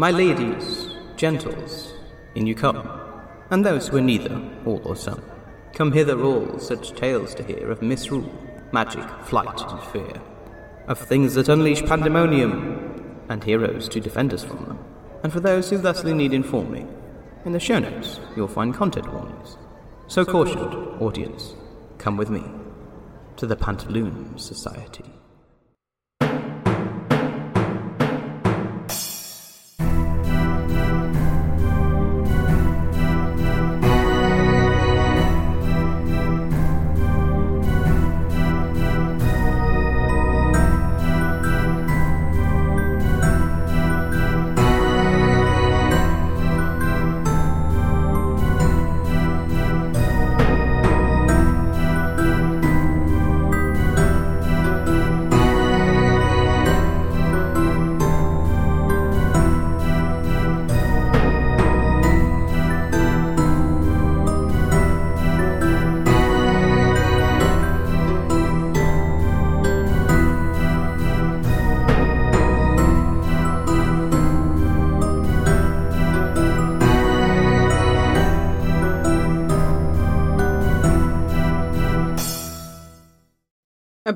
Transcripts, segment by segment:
My ladies, gentles, in you come, and those who are neither, all or some. Come hither all, such tales to hear of misrule, magic, flight, and fear. Of things that unleash pandemonium, and heroes to defend us from them. And for those who thusly need informing, in the show notes you'll find content warnings. So cautioned, audience, come with me to the Pantaloon Society.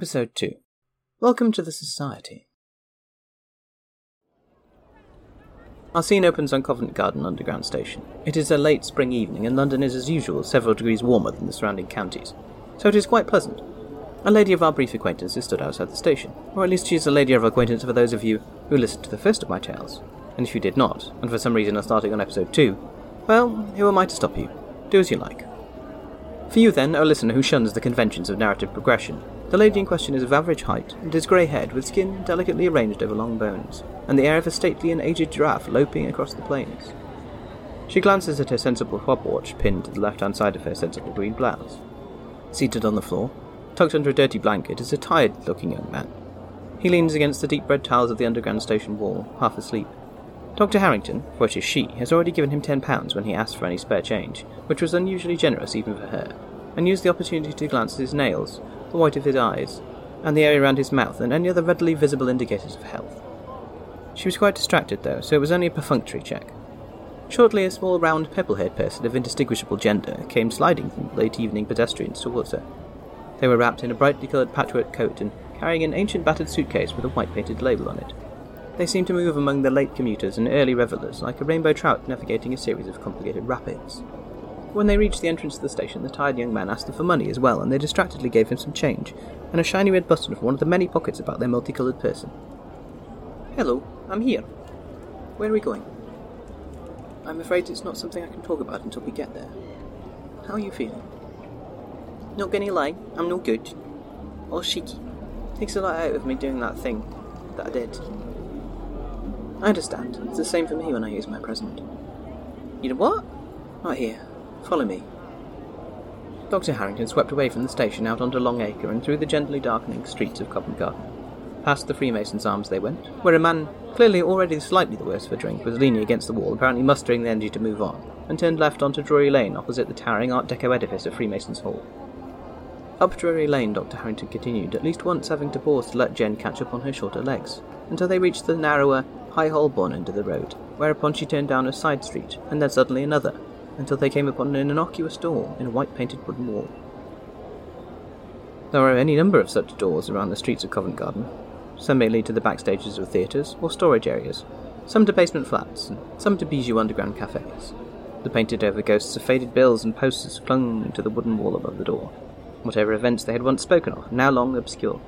Episode 2 Welcome to the Society. Our scene opens on Covent Garden Underground Station. It is a late spring evening, and London is, as usual, several degrees warmer than the surrounding counties, so it is quite pleasant. A lady of our brief acquaintance is stood outside the station, or at least she is a lady of acquaintance for those of you who listened to the first of my tales. And if you did not, and for some reason are starting on episode 2, well, who am I to stop you? Do as you like. For you, then, O listener who shuns the conventions of narrative progression, the lady in question is of average height, and is grey haired, with skin delicately arranged over long bones, and the air of a stately and aged giraffe loping across the plains. She glances at her sensible fob watch pinned to the left hand side of her sensible green blouse. Seated on the floor, tucked under a dirty blanket, is a tired looking young man. He leans against the deep red tiles of the underground station wall, half asleep. Dr. Harrington, for it is she, has already given him ten pounds when he asked for any spare change, which was unusually generous even for her, and used the opportunity to glance at his nails, the white of his eyes, and the area around his mouth, and any other readily visible indicators of health. She was quite distracted, though, so it was only a perfunctory check. Shortly, a small, round, purple haired person of indistinguishable gender came sliding from late evening pedestrians towards her. They were wrapped in a brightly coloured patchwork coat and carrying an ancient battered suitcase with a white painted label on it. They seemed to move among the late commuters and early revellers like a rainbow trout navigating a series of complicated rapids. When they reached the entrance to the station, the tired young man asked them for money as well, and they distractedly gave him some change, and a shiny red button from one of the many pockets about their multicoloured person. Hello, I'm here. Where are we going? I'm afraid it's not something I can talk about until we get there. How are you feeling? Not gonna lie, I'm no good. All shaky. Takes a lot out of me doing that thing that I did. I understand. It's the same for me when I use my present. You know what? Not here. Follow me. Dr. Harrington swept away from the station out onto Long Acre and through the gently darkening streets of Covent Garden. Past the Freemasons' Arms they went, where a man, clearly already slightly the worse for drink, was leaning against the wall, apparently mustering the energy to move on, and turned left onto Drury Lane opposite the towering Art Deco edifice of Freemasons' Hall. Up Drury Lane, Dr. Harrington continued, at least once having to pause to let Jen catch up on her shorter legs, until they reached the narrower, High Holborn end of the road, whereupon she turned down a side street, and then suddenly another, until they came upon an innocuous door in a white painted wooden wall. There are any number of such doors around the streets of Covent Garden. Some may lead to the backstages of theatres or storage areas, some to basement flats, and some to bijou underground cafes. The painted over ghosts of faded bills and posters clung to the wooden wall above the door, whatever events they had once spoken of, now long obscured.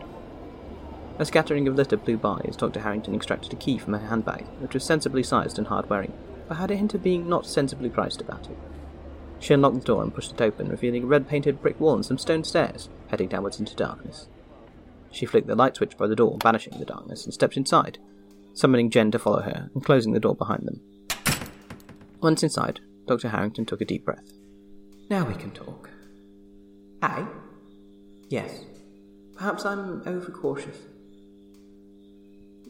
A scattering of litter blew by as Dr. Harrington extracted a key from her handbag, which was sensibly sized and hard wearing, but had a hint of being not sensibly priced about it. She unlocked the door and pushed it open, revealing a red painted brick wall and some stone stairs, heading downwards into darkness. She flicked the light switch by the door, banishing the darkness, and stepped inside, summoning Jen to follow her and closing the door behind them. Once inside, Dr. Harrington took a deep breath. Now we can talk. I? Yes. Perhaps I'm overcautious.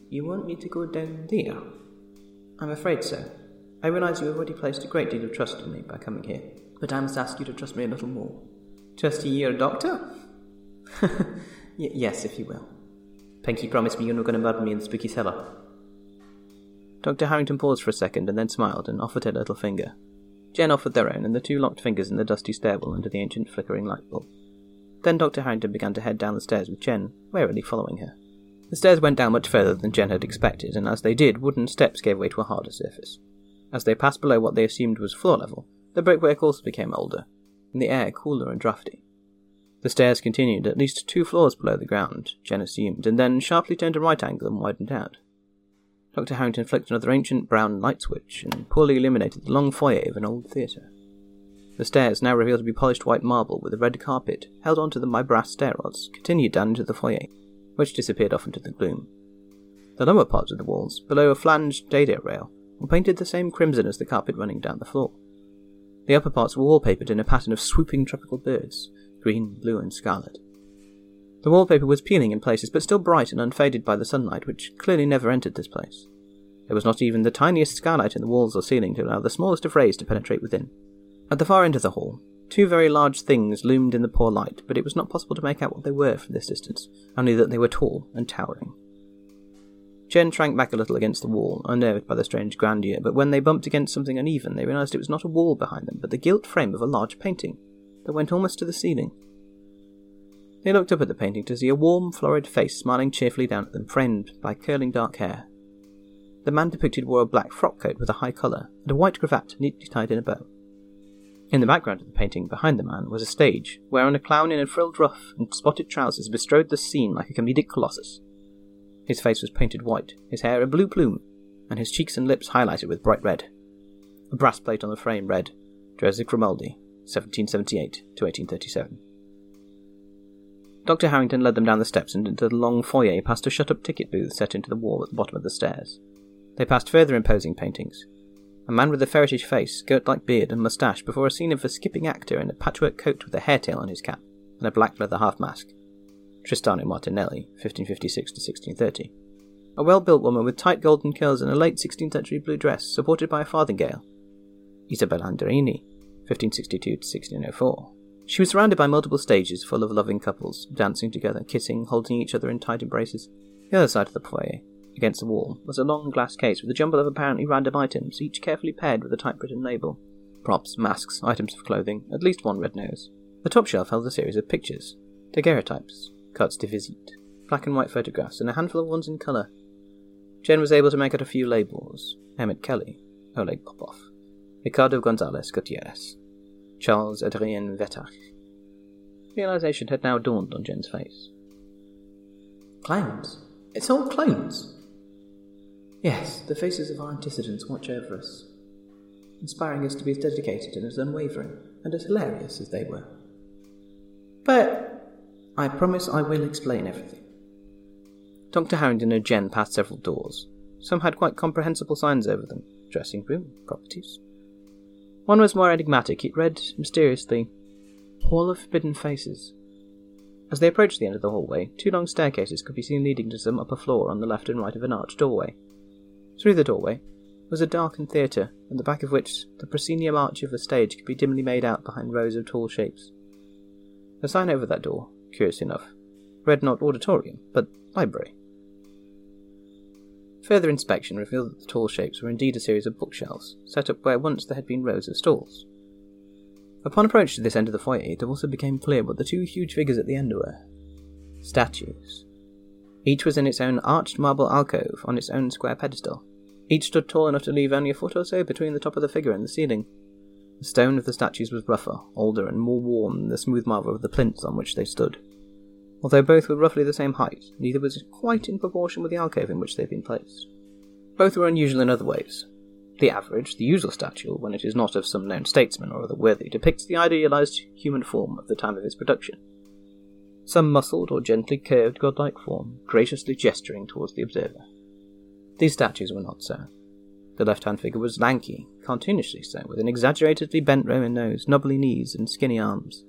You want me to go down there? I'm afraid so. I realize you have already placed a great deal of trust in me by coming here, but I must ask you to trust me a little more. Trust you, a doctor? y- yes, if you will. Pinky promised me you're not going to murder me in the spooky cellar. Dr. Harrington paused for a second and then smiled and offered her little finger. Jen offered their own, and the two locked fingers in the dusty stairwell under the ancient flickering light bulb. Then Dr. Harrington began to head down the stairs with Jen, warily following her. The stairs went down much further than Jen had expected, and as they did, wooden steps gave way to a harder surface. As they passed below what they assumed was floor level, the brickwork also became older, and the air cooler and drafty. The stairs continued at least two floors below the ground, Jen assumed, and then sharply turned a right angle and widened out. Dr. Harrington flicked another ancient brown light switch and poorly illuminated the long foyer of an old theatre. The stairs, now revealed to be polished white marble with a red carpet, held onto them by brass stair rods, continued down into the foyer, which disappeared off into the gloom. The lower parts of the walls, below a flanged dado rail, were painted the same crimson as the carpet running down the floor. The upper parts were wallpapered in a pattern of swooping tropical birds, green, blue, and scarlet. The wallpaper was peeling in places, but still bright and unfaded by the sunlight, which clearly never entered this place. There was not even the tiniest skylight in the walls or ceiling to allow the smallest of rays to penetrate within. At the far end of the hall, two very large things loomed in the poor light, but it was not possible to make out what they were from this distance, only that they were tall and towering. Jen shrank back a little against the wall, unnerved by the strange grandeur, but when they bumped against something uneven, they realized it was not a wall behind them, but the gilt frame of a large painting that went almost to the ceiling. They looked up at the painting to see a warm, florid face smiling cheerfully down at them, framed by curling dark hair. The man depicted wore a black frock coat with a high collar and a white cravat neatly tied in a bow. In the background of the painting, behind the man, was a stage, whereon a clown in a frilled ruff and spotted trousers bestrode the scene like a comedic colossus. His face was painted white, his hair a blue plume, and his cheeks and lips highlighted with bright red. A brass plate on the frame read, Joseph Grimaldi, 1778 to 1837. Dr. Harrington led them down the steps and into the long foyer past a shut up ticket booth set into the wall at the bottom of the stairs. They passed further imposing paintings. A man with a ferretish face, goat like beard, and moustache before a scene of a skipping actor in a patchwork coat with a haretail on his cap and a black leather half mask. Tristano Martinelli, 1556 to 1630. A well built woman with tight golden curls and a late 16th century blue dress, supported by a farthingale. Isabella Andreini, 1562 to 1604. She was surrounded by multiple stages full of loving couples, dancing together, kissing, holding each other in tight embraces. The other side of the foyer, against the wall, was a long glass case with a jumble of apparently random items, each carefully paired with a typewritten label. Props, masks, items of clothing, at least one red nose. The top shelf held a series of pictures, daguerreotypes, cartes de visite, black and white photographs, and a handful of ones in colour. Jen was able to make out a few labels Emmett Kelly, Oleg Popov, Ricardo Gonzalez Gutierrez. Charles Adrien Wettach. Realization had now dawned on Jen's face. Clowns? It's all clones! Yes, the faces of our antecedents watch over us, inspiring us to be as dedicated and as unwavering and as hilarious as they were. But I promise I will explain everything. Dr. Harrington and Jen passed several doors. Some had quite comprehensible signs over them dressing room, properties, one was more enigmatic. It read mysteriously, Hall of Forbidden Faces. As they approached the end of the hallway, two long staircases could be seen leading to some upper floor on the left and right of an arched doorway. Through the doorway was a darkened theatre, at the back of which the proscenium arch of the stage could be dimly made out behind rows of tall shapes. The sign over that door, curious enough, read not auditorium, but library. Further inspection revealed that the tall shapes were indeed a series of bookshelves, set up where once there had been rows of stalls. Upon approach to this end of the foyer, it also became clear what the two huge figures at the end were statues. Each was in its own arched marble alcove on its own square pedestal. Each stood tall enough to leave only a foot or so between the top of the figure and the ceiling. The stone of the statues was rougher, older, and more worn than the smooth marble of the plinths on which they stood. Although both were roughly the same height, neither was quite in proportion with the alcove in which they had been placed. Both were unusual in other ways. The average, the usual statue, when it is not of some known statesman or other worthy, depicts the idealized human form of the time of its production. Some muscled or gently curved godlike form, graciously gesturing towards the observer. These statues were not so. The left hand figure was lanky, cartoonishly so, with an exaggeratedly bent Roman nose, knobbly knees, and skinny arms.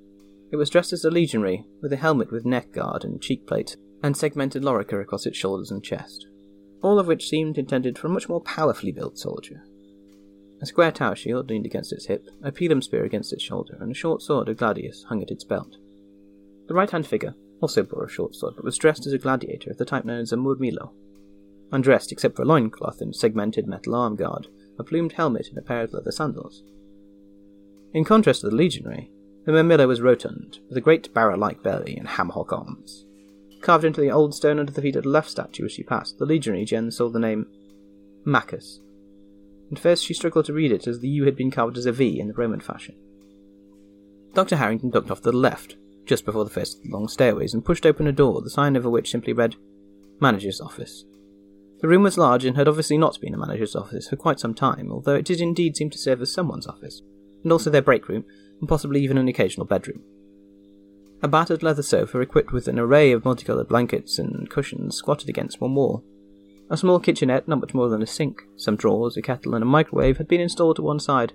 It was dressed as a legionary, with a helmet with neck guard and cheek plate, and segmented lorica across its shoulders and chest, all of which seemed intended for a much more powerfully built soldier. A square tower shield leaned against its hip, a pilum spear against its shoulder, and a short sword of gladius hung at its belt. The right hand figure also bore a short sword, but was dressed as a gladiator of the type known as a murmillo. Undressed except for a loincloth and segmented metal arm guard, a plumed helmet, and a pair of leather sandals. In contrast to the legionary, the Murmillo was rotund, with a great barrel like belly and ham hock arms. Carved into the old stone under the feet of the left statue as she passed, the legionary Jen saw the name Maccus. At first she struggled to read it as the U had been carved as a V in the Roman fashion. Dr. Harrington ducked off to the left, just before the first long stairways, and pushed open a door, the sign over which simply read Manager's Office. The room was large and had obviously not been a manager's office for quite some time, although it did indeed seem to serve as someone's office, and also their break room, and possibly even an occasional bedroom. A battered leather sofa equipped with an array of multicoloured blankets and cushions squatted against one wall. A small kitchenette, not much more than a sink, some drawers, a kettle, and a microwave had been installed to one side.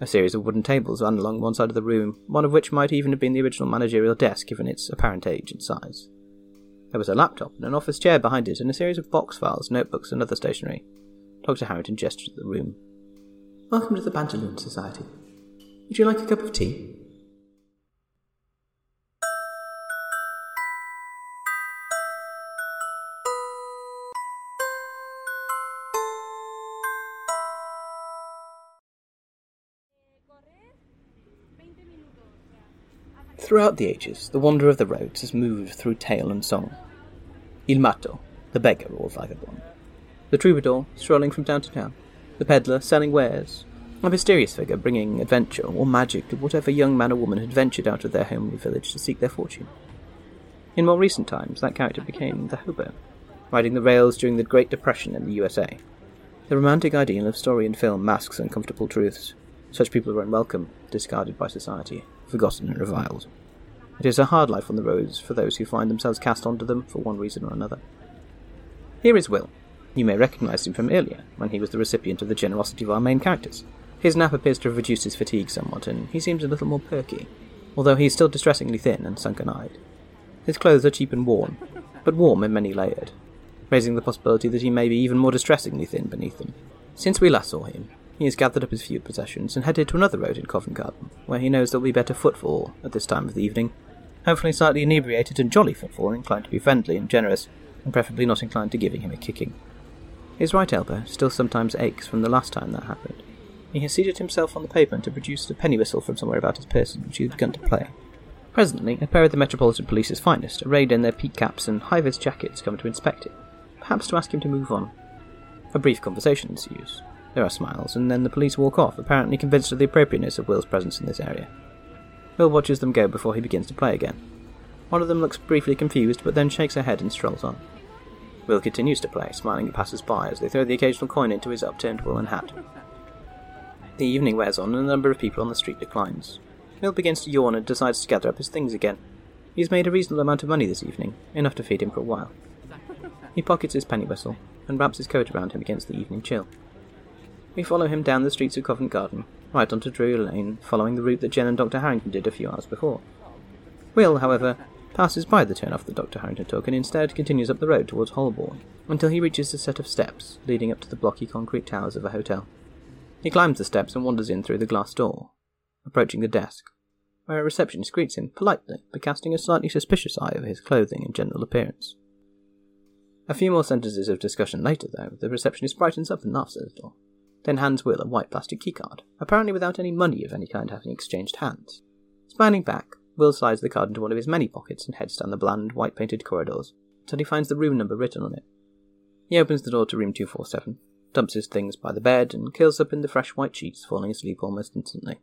A series of wooden tables ran along one side of the room, one of which might even have been the original managerial desk given its apparent age and size. There was a laptop and an office chair behind it, and a series of box files, notebooks, and other stationery. Dr. Harrington gestured at the room. Welcome to the Pantaloon Society. Would you like a cup of tea? Throughout the ages, the wanderer of the roads has moved through tale and song. Il matto, the beggar or vagabond. The troubadour, strolling from town to town. The peddler, selling wares. A mysterious figure bringing adventure or magic to whatever young man or woman had ventured out of their homely village to seek their fortune. In more recent times, that character became the hobo, riding the rails during the Great Depression in the USA. The romantic ideal of story and film masks uncomfortable truths. Such people are unwelcome, discarded by society, forgotten and reviled. It is a hard life on the roads for those who find themselves cast onto them for one reason or another. Here is Will. You may recognize him from earlier, when he was the recipient of the generosity of our main characters. His nap appears to have reduced his fatigue somewhat, and he seems a little more perky, although he is still distressingly thin and sunken eyed. His clothes are cheap and worn, but warm and many layered, raising the possibility that he may be even more distressingly thin beneath them. Since we last saw him, he has gathered up his few possessions and headed to another road in Covent Garden, where he knows there will be better footfall at this time of the evening hopefully slightly inebriated and jolly footfall, inclined to be friendly and generous, and preferably not inclined to giving him a kicking. His right elbow still sometimes aches from the last time that happened. He has seated himself on the pavement to produce a penny whistle from somewhere about his person, which he has begun to play. Presently, a pair of the Metropolitan Police's finest, arrayed in their peak caps and high vis jackets, come to inspect him, perhaps to ask him to move on. A brief conversation ensues. There are smiles, and then the police walk off, apparently convinced of the appropriateness of Will's presence in this area. Will watches them go before he begins to play again. One of them looks briefly confused, but then shakes her head and strolls on. Will continues to play, smiling at passers by as they throw the occasional coin into his upturned woolen hat. The evening wears on, and the number of people on the street declines. Will begins to yawn and decides to gather up his things again. He has made a reasonable amount of money this evening, enough to feed him for a while. He pockets his penny whistle and wraps his coat around him against the evening chill. We follow him down the streets of Covent Garden, right onto Drury Lane, following the route that Jen and Dr. Harrington did a few hours before. Will, however, passes by the turn off that Dr. Harrington took and instead continues up the road towards Holborn, until he reaches a set of steps leading up to the blocky concrete towers of a hotel. He climbs the steps and wanders in through the glass door, approaching the desk, where a receptionist greets him politely, but casting a slightly suspicious eye over his clothing and general appearance. A few more sentences of discussion later, though, the receptionist brightens up and laughs a little then hands Will a white plastic keycard, apparently without any money of any kind having exchanged hands. Smiling back, Will slides the card into one of his many pockets and heads down the bland, white painted corridors until he finds the room number written on it. He opens the door to room 247, dumps his things by the bed, and curls up in the fresh white sheets, falling asleep almost instantly.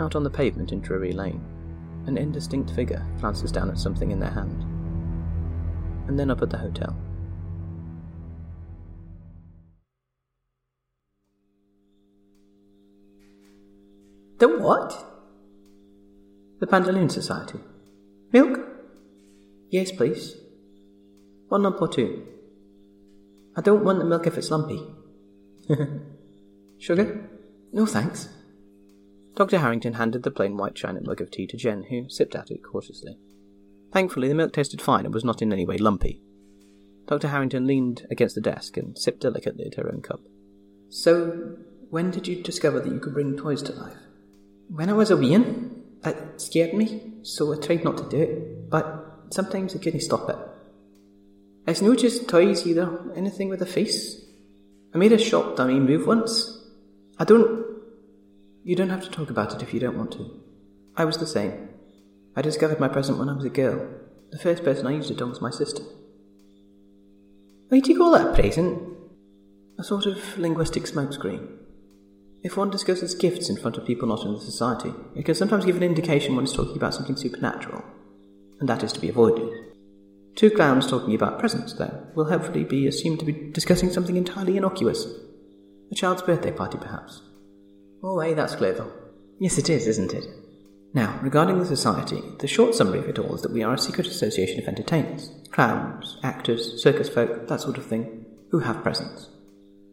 Out on the pavement in Drury Lane, an indistinct figure glances down at something in their hand, and then up at the hotel. The what? The Pantaloon Society. Milk? Yes, please. One lump or two. I don't want the milk if it's lumpy. Sugar? No thanks. Dr. Harrington handed the plain white china mug of tea to Jen, who sipped at it cautiously. Thankfully, the milk tasted fine and was not in any way lumpy. Dr. Harrington leaned against the desk and sipped delicately at her own cup. So, when did you discover that you could bring toys to life? When I was a wee it scared me, so I tried not to do it. But sometimes I couldn't stop it. It's not just toys either, anything with a face. I made a shop dummy move once. I don't. You don't have to talk about it if you don't want to. I was the same. I discovered my present when I was a girl. The first person I used it on was my sister. Why do you call that a present? A sort of linguistic smokescreen. If one discusses gifts in front of people not in the society, it can sometimes give an indication one is talking about something supernatural, and that is to be avoided. Two clowns talking about presents, though, will hopefully be assumed to be discussing something entirely innocuous. A child's birthday party, perhaps. Oh, hey, that's clever. Yes, it is, isn't it? Now, regarding the society, the short summary of it all is that we are a secret association of entertainers, clowns, actors, circus folk, that sort of thing, who have presents.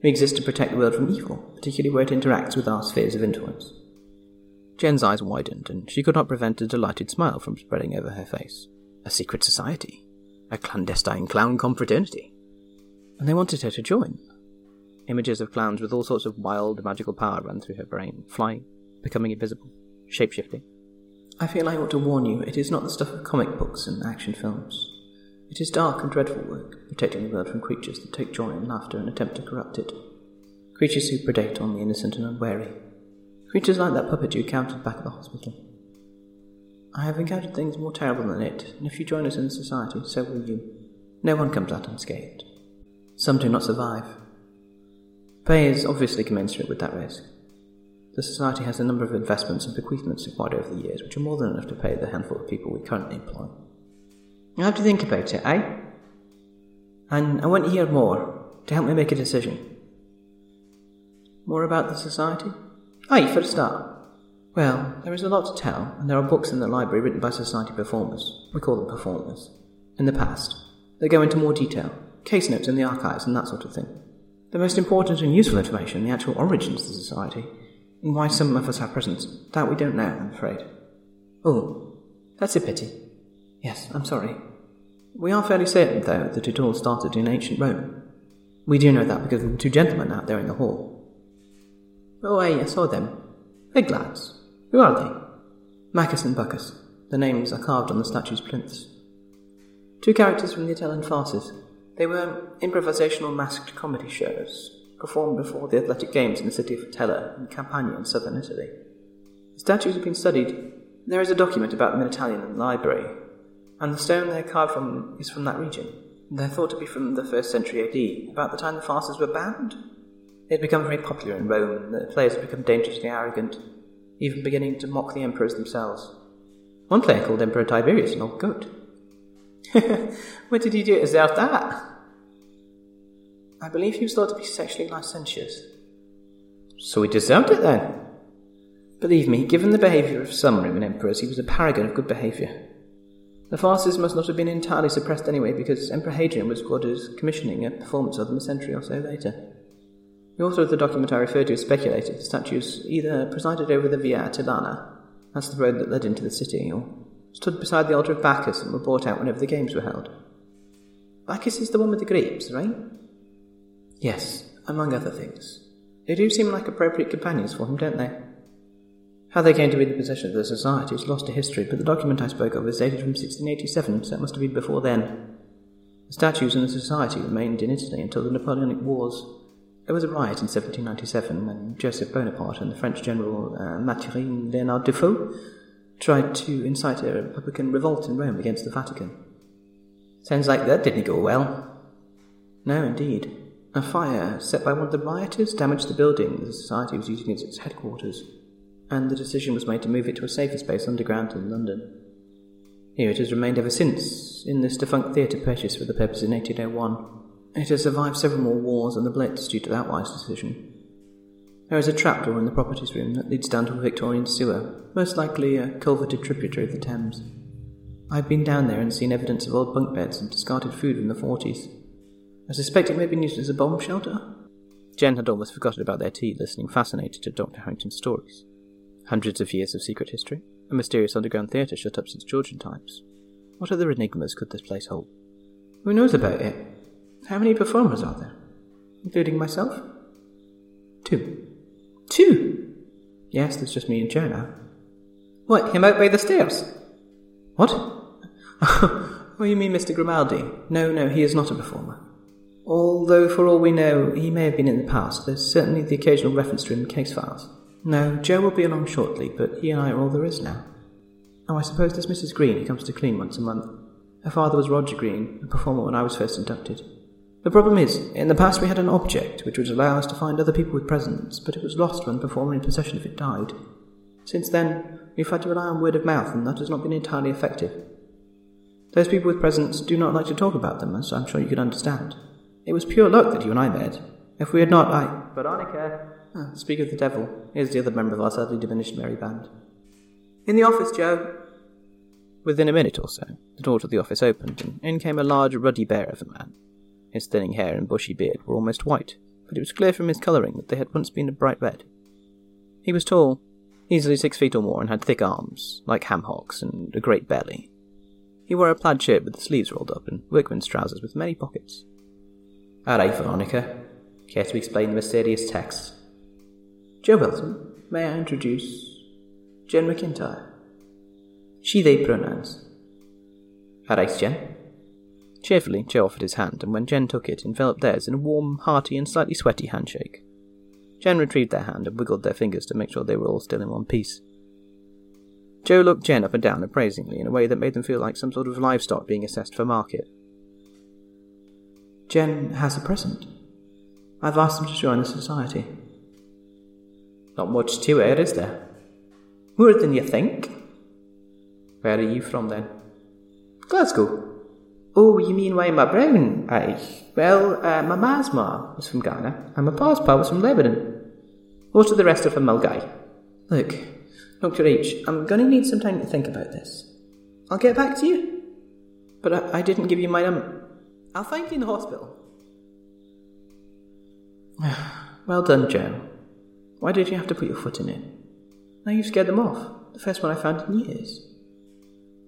We exist to protect the world from evil, particularly where it interacts with our spheres of influence. Jen's eyes widened, and she could not prevent a delighted smile from spreading over her face. A secret society. A clandestine clown confraternity. And they wanted her to join. Images of clowns with all sorts of wild magical power ran through her brain, flying, becoming invisible, shapeshifting. I feel I ought to warn you, it is not the stuff of comic books and action films. It is dark and dreadful work, protecting the world from creatures that take joy in laughter and attempt to corrupt it. Creatures who predate on the innocent and unwary. Creatures like that puppet you encountered back at the hospital. I have encountered things more terrible than it, and if you join us in the society, so will you. No one comes out unscathed. Some do not survive. Pay is obviously commensurate with that risk. The Society has a number of investments and bequeathments acquired over the years, which are more than enough to pay the handful of people we currently employ. You have to think about it, eh? And I want to hear more to help me make a decision. More about the Society? Aye, for a start. Well, there is a lot to tell, and there are books in the library written by Society performers. We call them performers. In the past. They go into more detail, case notes in the archives, and that sort of thing. The most important and useful information, the actual origins of the Society, and why some of us have presents, that we don't know, I'm afraid. Oh, that's a pity. Yes, I'm sorry. We are fairly certain, though, that it all started in ancient Rome. We do know that because of the two gentlemen out there in the hall. Oh, aye, I saw them. Big lads. Who are they? Maccus and Buccus. The names are carved on the statue's plinths. Two characters from the Italian farces. They were improvisational masked comedy shows, performed before the athletic games in the city of Atella in Campania in southern Italy. The statues have been studied. There is a document about them in the Italian in the library, and the stone they are carved from is from that region. They're thought to be from the first century AD, about the time the farces were banned. They had become very popular in Rome, and the players had become dangerously arrogant, even beginning to mock the emperors themselves. One player called Emperor Tiberius an old goat. what did he do to deserve that? I believe he was thought to be sexually licentious. So he deserved it then. Believe me, given the behaviour of some Roman emperors, he was a paragon of good behaviour. The farces must not have been entirely suppressed anyway, because Emperor Hadrian was quoted as commissioning a performance of them a century or so later. The author of the document I refer to speculated the statues either presided over the Via Atellana, that's the road that led into the city, or stood beside the altar of Bacchus and were brought out whenever the games were held. Bacchus is the one with the grapes, right? Yes, among other things. They do seem like appropriate companions for him, don't they? How they came to be in the possession of the society is lost to history, but the document I spoke of is dated from 1687, so it must have been before then. The statues and the society remained in Italy until the Napoleonic Wars. There was a riot in 1797 when Joseph Bonaparte and the French general uh, Mathurin Leonard Duphot tried to incite a republican revolt in Rome against the Vatican. Sounds like that didn't go well. No, indeed. A fire set by one of the rioters damaged the building the society was using as its headquarters and the decision was made to move it to a safer space underground in London. Here it has remained ever since, in this defunct theatre purchased for the purpose in 1801. It has survived several more wars and the Blitz due to that wise decision. There is a trapdoor in the properties room that leads down to a Victorian sewer, most likely a culverted tributary of the Thames. I've been down there and seen evidence of old bunk beds and discarded food from the 40s. I suspect it may have been used as a bomb shelter. Jen had almost forgotten about their tea, listening fascinated to Dr. Harrington's stories. Hundreds of years of secret history, a mysterious underground theatre shut up since Georgian times. What other enigmas could this place hold? Who knows about it? How many performers are there? Including myself? Two. Two? Yes, there's just me and Joe now. What, him out by the stairs? What? Oh, you mean Mr. Grimaldi? No, no, he is not a performer. Although, for all we know, he may have been in the past, there's certainly the occasional reference to him in case files. No, Joe will be along shortly, but he and I are all there is now. Oh, I suppose there's Mrs. Green, who comes to clean once a month. Her father was Roger Green, a performer when I was first inducted. The problem is, in the past we had an object which would allow us to find other people with presents, but it was lost when the performer in possession of it died. Since then, we've had to rely on word of mouth, and that has not been entirely effective. Those people with presents do not like to talk about them, as I'm sure you can understand. It was pure luck that you and I met. If we had not, I. Veronica! Ah, speak of the devil. Here's the other member of our sadly diminished merry band. In the office, Joe. Within a minute or so, the door to the office opened, and in came a large, ruddy bear of a man. His thinning hair and bushy beard were almost white, but it was clear from his colouring that they had once been a bright red. He was tall, easily six feet or more, and had thick arms, like ham hocks, and a great belly. He wore a plaid shirt with the sleeves rolled up, and workman's trousers with many pockets. All right, Veronica. Care to explain the mysterious text? Joe Wilson, may I introduce Jen McIntyre? She, they pronouns. Right, Jen. Cheerfully, Joe offered his hand, and when Jen took it, enveloped theirs in a warm, hearty, and slightly sweaty handshake. Jen retrieved their hand and wiggled their fingers to make sure they were all still in one piece. Joe looked Jen up and down appraisingly in a way that made them feel like some sort of livestock being assessed for market. Jen has a present. I've asked them to join the society. Not much to it, is there? More than you think. Where are you from then? Glasgow. Oh, you mean why am I brown? Aye. Well, uh, my ma's ma was from Ghana, and my pa's pa was from Lebanon. Most of the rest are from Milngavie. Look, Dr. H, I'm going to need some time to think about this. I'll get back to you. But I, I didn't give you my number. I'll find you in the hospital. well done, Joe. Why did you have to put your foot in it? Now you've scared them off. The first one I found in years.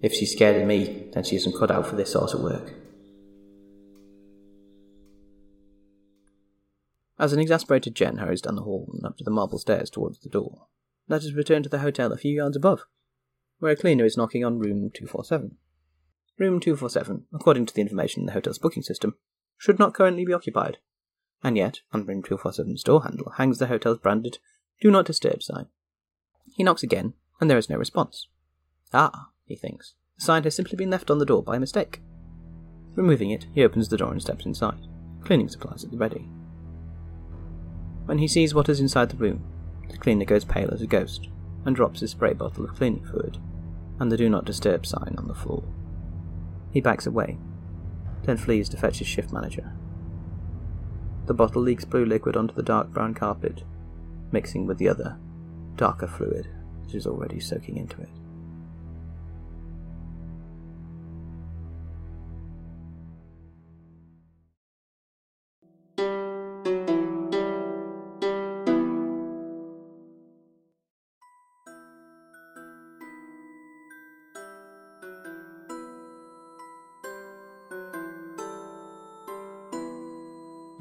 If she's scared of me, then she isn't cut out for this sort of work. As an exasperated Jen hurries down the hall and up to the marble stairs towards the door, let us return to the hotel a few yards above, where a cleaner is knocking on room 247. Room 247, according to the information in the hotel's booking system, should not currently be occupied. And yet, on room 247's door handle hangs the hotel's branded Do Not Disturb sign. He knocks again, and there is no response. Ah, he thinks, the sign has simply been left on the door by mistake. Removing it, he opens the door and steps inside, cleaning supplies at the ready. When he sees what is inside the room, the cleaner goes pale as a ghost and drops his spray bottle of cleaning fluid and the Do Not Disturb sign on the floor. He backs away, then flees to fetch his shift manager. The bottle leaks blue liquid onto the dark brown carpet, mixing with the other, darker fluid which is already soaking into it.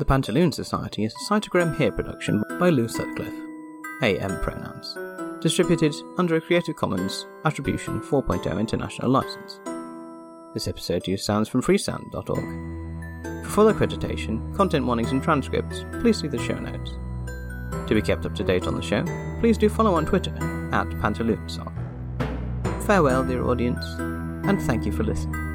Pantaloon Society is a Cytochrome Hear production by Lou Sutcliffe, AM pronouns, distributed under a Creative Commons Attribution 4.0 International License. This episode used sounds from freesound.org. For full accreditation, content warnings, and transcripts, please see the show notes. To be kept up to date on the show, please do follow on Twitter at Pantaloonsock. Farewell, dear audience, and thank you for listening.